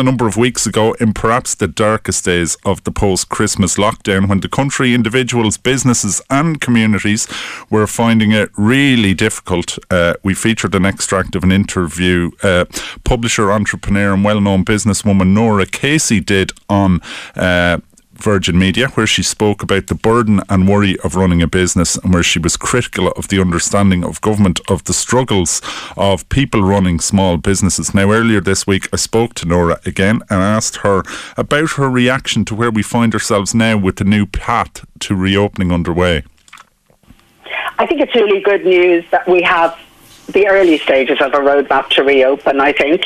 a number of weeks ago in perhaps the darkest days of the post Christmas lockdown when the country, individuals, businesses, and communities were finding it really difficult. Uh, we featured an extract of an interview uh, publisher, entrepreneur, and well known businesswoman Norah Casey did on. Uh, Virgin Media, where she spoke about the burden and worry of running a business and where she was critical of the understanding of government of the struggles of people running small businesses. Now, earlier this week, I spoke to Norah again and asked her about her reaction to where we find ourselves now with the new path to reopening underway. I think it's really good news that we have the early stages of a roadmap to reopen, I think.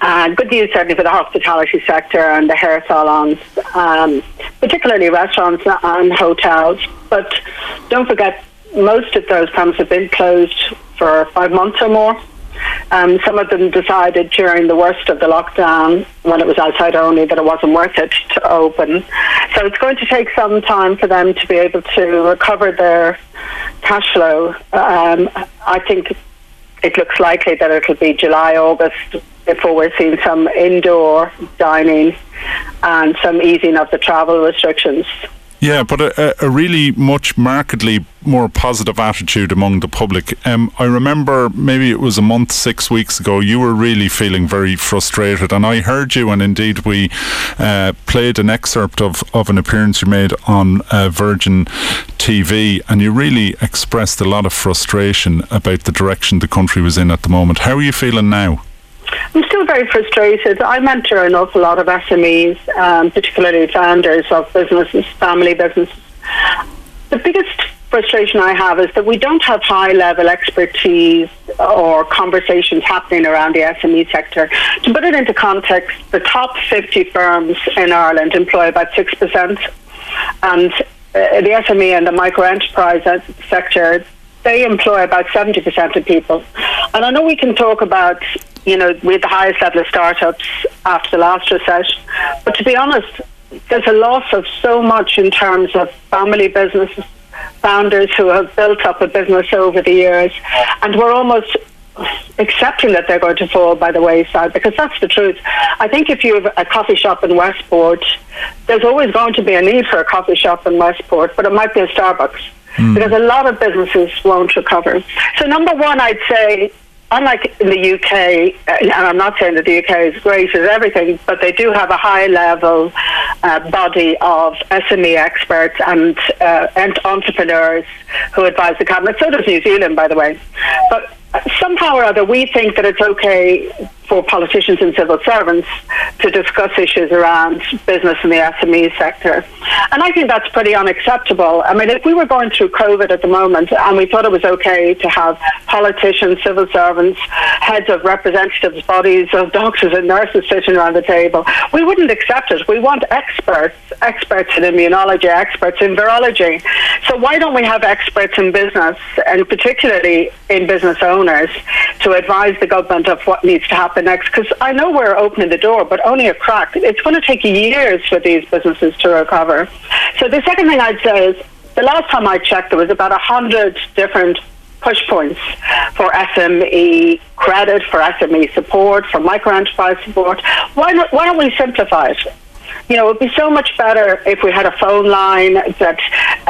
And good news certainly for the hospitality sector and the hair salons, um, particularly restaurants and hotels. But don't forget, most of those premises have been closed for five months or more. Um, some of them decided during the worst of the lockdown, when it was outside only, that it wasn't worth it to open. So it's going to take some time for them to be able to recover their cash flow. Um, I think it looks likely that it'll be July, August before we're seeing some indoor dining and some easing of the travel restrictions. Yeah, but a, a, really much markedly more positive attitude among the public. Um, I remember maybe it was a month, six weeks ago, you were really feeling very frustrated, and I heard you, and indeed we uh, played an excerpt of, of an appearance you made on uh, Virgin TV, and you really expressed a lot of frustration about the direction the country was in at the moment. How are you feeling now? I'm still very frustrated. I mentor an awful lot of SMEs, um, particularly founders of businesses, family businesses. The biggest frustration I have is that we don't have high level expertise or conversations happening around the SME sector. To put it into context, the top 50 firms in Ireland employ about 6%, and uh, the SME and the micro enterprise sector they employ about 70% of people. And I know we can talk about you know, we had the highest level of startups after the last recession. But to be honest, there's a loss of so much in terms of family businesses, founders who have built up a business over the years, and we're almost accepting that they're going to fall by the wayside because that's the truth. I think if you have a coffee shop in Westport, there's always going to be a need for a coffee shop in Westport, but it might be a Starbucks. Mm. Because a lot of businesses won't recover. So, number one, I'd say unlike in the UK, uh, and I'm not saying that the UK is great at everything, but they do have a high level uh, body of SME experts and, uh, and entrepreneurs who advise the cabinet. So does New Zealand, by the way. But somehow or other, we think that it's okay for politicians and civil servants to discuss issues around business in the SME sector. And I think that's pretty unacceptable. I mean, if we were going through COVID at the moment and we thought it was okay to have politicians, civil servants, heads of representatives, bodies of doctors and nurses sitting around the table, we wouldn't accept it. We want experts, experts in immunology, experts in virology. So why don't we have experts in business and particularly in business owners to advise the government of what needs to happen next? Because I know we're opening the door, but only a crack. It's going to take years for these businesses to recover. So the second thing I'd say is the last time I checked, there was about a hundred different push points for SME credit, for SME support, for micro enterprise support. Why, not, why don't we simplify it? you know, it would be so much better if we had a phone line that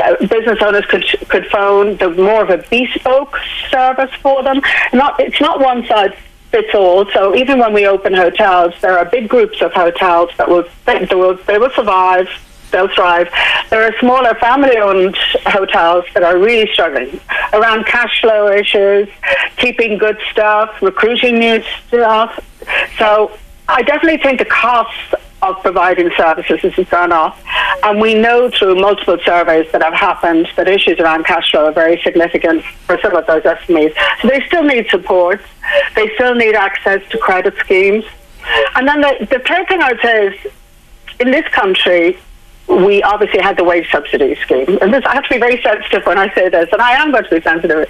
uh, business owners could could phone. The more of a bespoke service for them. Not it's not one size fits all. So even when we open hotels, there are big groups of hotels that will they will, they will survive. They'll thrive. There are smaller family-owned hotels that are really struggling around cash flow issues, keeping good staff, recruiting new staff. So I definitely think the costs of providing services has gone off. And we know through multiple surveys that have happened that issues around cash flow are very significant for some of those SMEs. So they still need support. They still need access to credit schemes. And then the, the third thing I would say is in this country, we obviously had the wage subsidy scheme. And this, I have to be very sensitive when I say this, and I am going to be sensitive.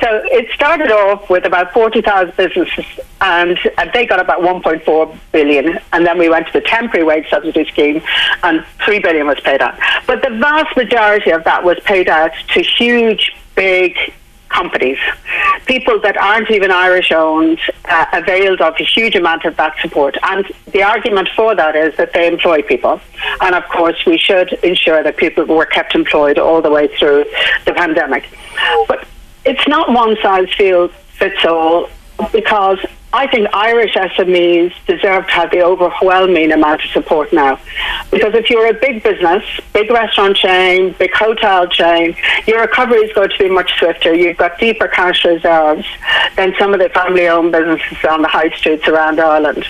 So it started off with about 40,000 businesses, and, and they got about 1.4 billion. And then we went to the temporary wage subsidy scheme, and 3 billion was paid out. But the vast majority of that was paid out to huge, big companies. People that aren't even Irish owned uh, availed of a huge amount of that support. And the argument for that is that they employ people. And of course, we should ensure that people were kept employed all the way through the pandemic. But it's not one size fits all because I think Irish SMEs deserve to have the overwhelming amount of support now. Because if you're a big business, big restaurant chain, big hotel chain, your recovery is going to be much swifter. You've got deeper cash reserves than some of the family owned businesses on the high streets around Ireland.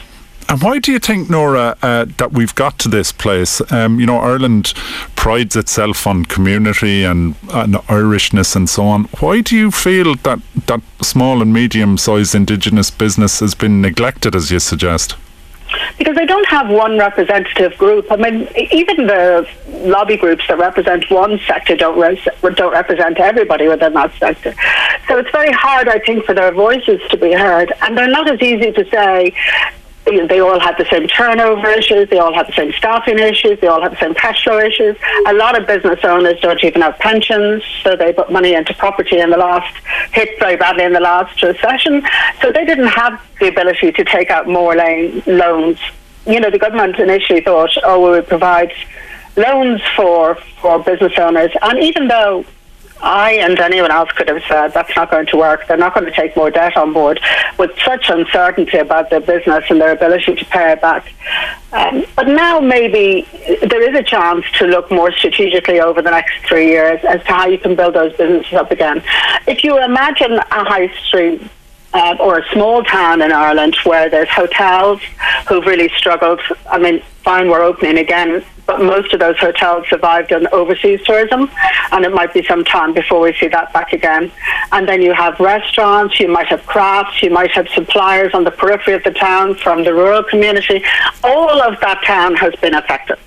And why do you think, Norah, uh, that we've got to this place? Um, you know, Ireland prides itself on community and, and, Irishness and so on. Why do you feel that that small and medium-sized Indigenous business has been neglected, as you suggest? because they don't have one representative group. I mean, even the lobby groups that represent one sector don't don't represent everybody within that sector. So it's very hard, I think, for their voices to be heard, and they're not as easy to say they all have the same turnover issues, they all have the same staffing issues, they all have the same cash flow issues. A lot of business owners don't even have pensions, so they put money into property in the last, hit very badly in the last recession. So they didn't have the ability to take out more loans. You know, the government initially thought, oh, we would provide loans for, for business owners. And even though I and anyone else could have said that's not going to work. They're not going to take more debt on board with such uncertainty about their business and their ability to pay it back. Um, but now maybe there is a chance to look more strategically over the next three years as to how you can build those businesses up again. If you imagine a high street uh, or a small town in Ireland where there's hotels who've really struggled. I mean, fine, we're opening again, but most of those hotels survived on overseas tourism, and it might be some time before we see that back again. And then you have restaurants, you might have crafts, you might have suppliers on the periphery of the town from the rural community. All of that town has been affected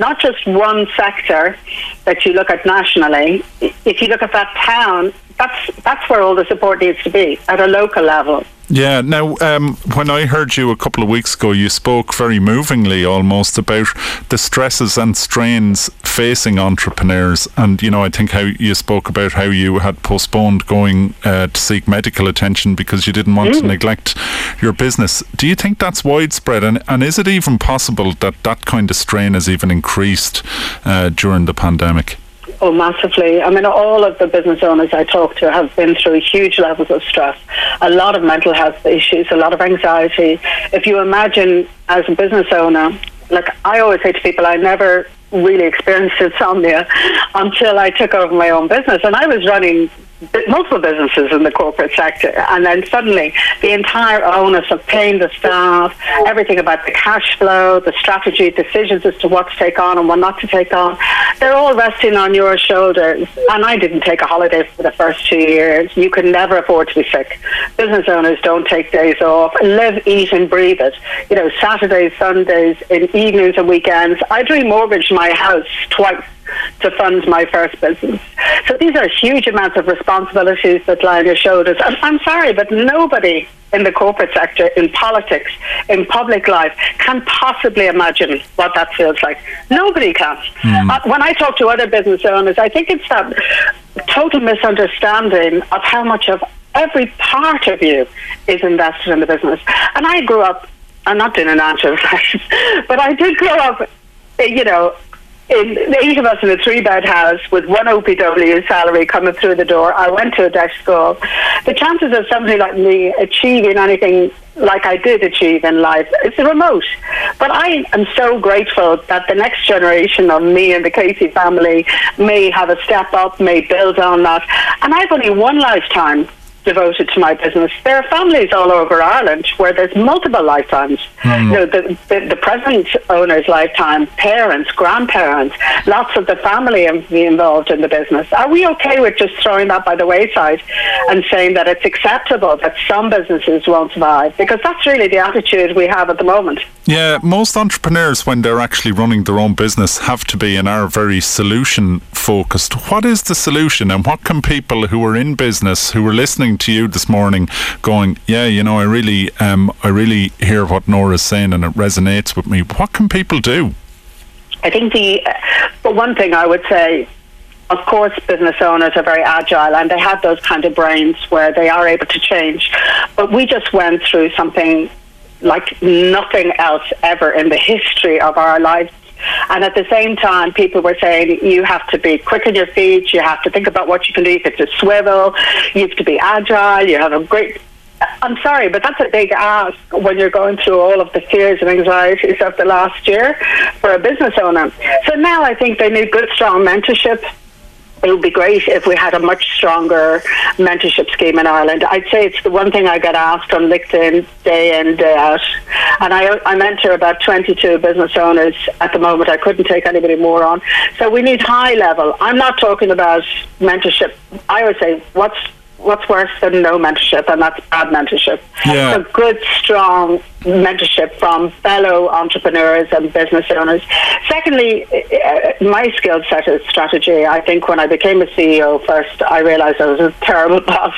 not just one sector that you look at nationally. If you look at that town, that's that's where all the support needs to be at a local level. Yeah. Now, um, when I heard you a couple of weeks ago, you spoke very movingly, almost about the stresses and strains facing entrepreneurs, and you know, I think how you spoke about how you had postponed going uh, to seek medical attention because you didn't want mm. to neglect your business. Do you think that's widespread, and and is it even possible that that kind of strain has even increased uh, during the pandemic? Oh, massively. I mean, all of the business owners I talk to have been through huge levels of stress, a lot of mental health issues, a lot of anxiety. If you imagine as a business owner, like I always say to people, I never really experienced insomnia until I took over my own business. And I was running multiple businesses in the corporate sector, and then suddenly the entire onus of paying the staff, everything about the cash flow, the strategy, decisions as to what to take on and what not to take on, they're all resting on your shoulders. And I didn't take a holiday for the first two years. You could never afford to be sick. Business owners don't take days off. Live, eat, and breathe it. You know, Saturdays, Sundays, in evenings and weekends. I remortgaged my house twice to fund my first business. So these are huge amounts of responsibilities that lie on your shoulders. And I'm sorry, but nobody in the corporate sector, in politics, in public life, can possibly imagine what that feels like. Nobody can. Mm. Uh, when I talk to other business owners, I think it's that total misunderstanding of how much of every part of you is invested in the business. And I grew up, I'm not doing an answer, but I did grow up, you know, in eight of us in a three bed house with one OPW salary coming through the door. I went to a DEIS school. The chances of somebody like me achieving anything like I did achieve in life is remote. But I am so grateful that the next generation of me and the Casey family may have a step up, may build on that. And I've only one lifetime devoted to my business. There are families all over Ireland where there's multiple lifetimes. Mm. You know, the, the, the, present owner's lifetime, parents, grandparents, lots of the family be involved in the business. Are we okay with just throwing that by the wayside and saying that it's acceptable that some businesses won't survive? Because that's really the attitude we have at the moment. Yeah, most entrepreneurs, when they're actually running their own business, have to be and are very solution focused. What is the solution, and what can people who are in business, who are listening to you this morning, going, "Yeah, you know, I really, um, I really hear what Norah's saying, and it resonates with me." What can people do? I think the, but one thing I would say of course, business owners are very agile and they have those kind of brains where they are able to change. But we just went through something like nothing else ever in the history of our lives. And at the same time, people were saying you have to be quick on your feet, you have to think about what you can do, If it's a swivel, you have to be agile, you have a great. I'm sorry, but that's a big ask when you're going through all of the fears and anxieties of the last year for a business owner. So now I think they need good, strong mentorship it would be great if we had a much stronger mentorship scheme in Ireland. I'd say it's the one thing I get asked on LinkedIn day in, day out. And I, I mentor about 22 business owners at the moment. I couldn't take anybody more on. So we need high level. I'm not talking about mentorship. I would say, what's what's worse than no mentorship, and that's bad mentorship. Yeah. So good, strong mentorship from fellow entrepreneurs and business owners. Secondly, uh, my skill set is strategy. I think when I became a CEO first, I realised I was a terrible boss.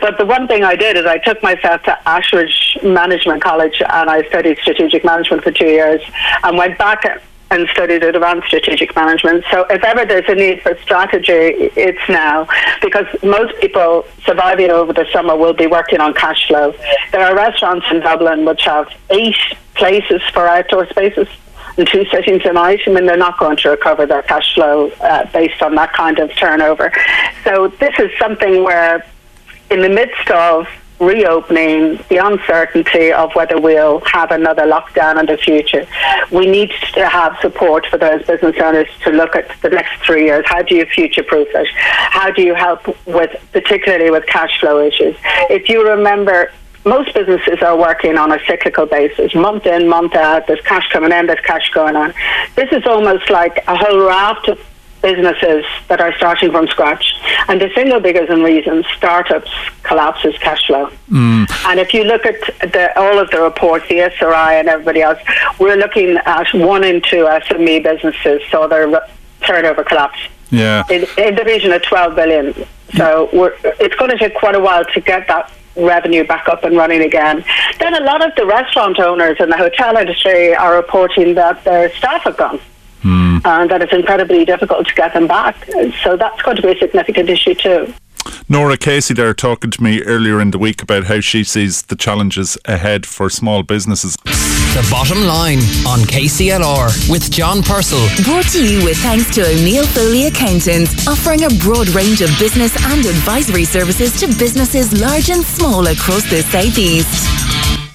But the one thing I did is I took myself to Ashridge Management College and I studied strategic management for two years and went back and studied advanced strategic management. So if ever there's a need for strategy, it's now because most people surviving over the summer will be working on cash flow. There are restaurants in Dublin which have eight places for outdoor spaces and two sittings a night. I mean, they're not going to recover their cash flow uh, based on that kind of turnover. So this is something where in the midst of reopening, the uncertainty of whether we'll have another lockdown in the future, we need to have support for those business owners to look at the next three years. How do you future proof it? How do you help with, particularly with cash flow issues? If you remember, most businesses are working on a cyclical basis, month in, month out. There's cash coming in, there's cash going on. This is almost like a whole raft of businesses that are starting from scratch. And the single biggest reason startups collapses cash flow. Mm. And if you look at the, all of the reports, the SRI and everybody else, we're looking at one in two SME businesses saw their turnover collapse. Yeah. In, in the region of 12 billion. So it's going to take quite a while to get that revenue back up and running again. Then a lot of the restaurant owners in the hotel industry are reporting that their staff have gone. Mm. And that it's incredibly difficult to get them back. So that's going to be a significant issue too. Norah Casey there talking to me earlier in the week about how she sees the challenges ahead for small businesses. The bottom line on KCLR with John Purcell. Brought to you with thanks to O'Neill Foley Accountants, offering a broad range of business and advisory services to businesses large and small across the southeast.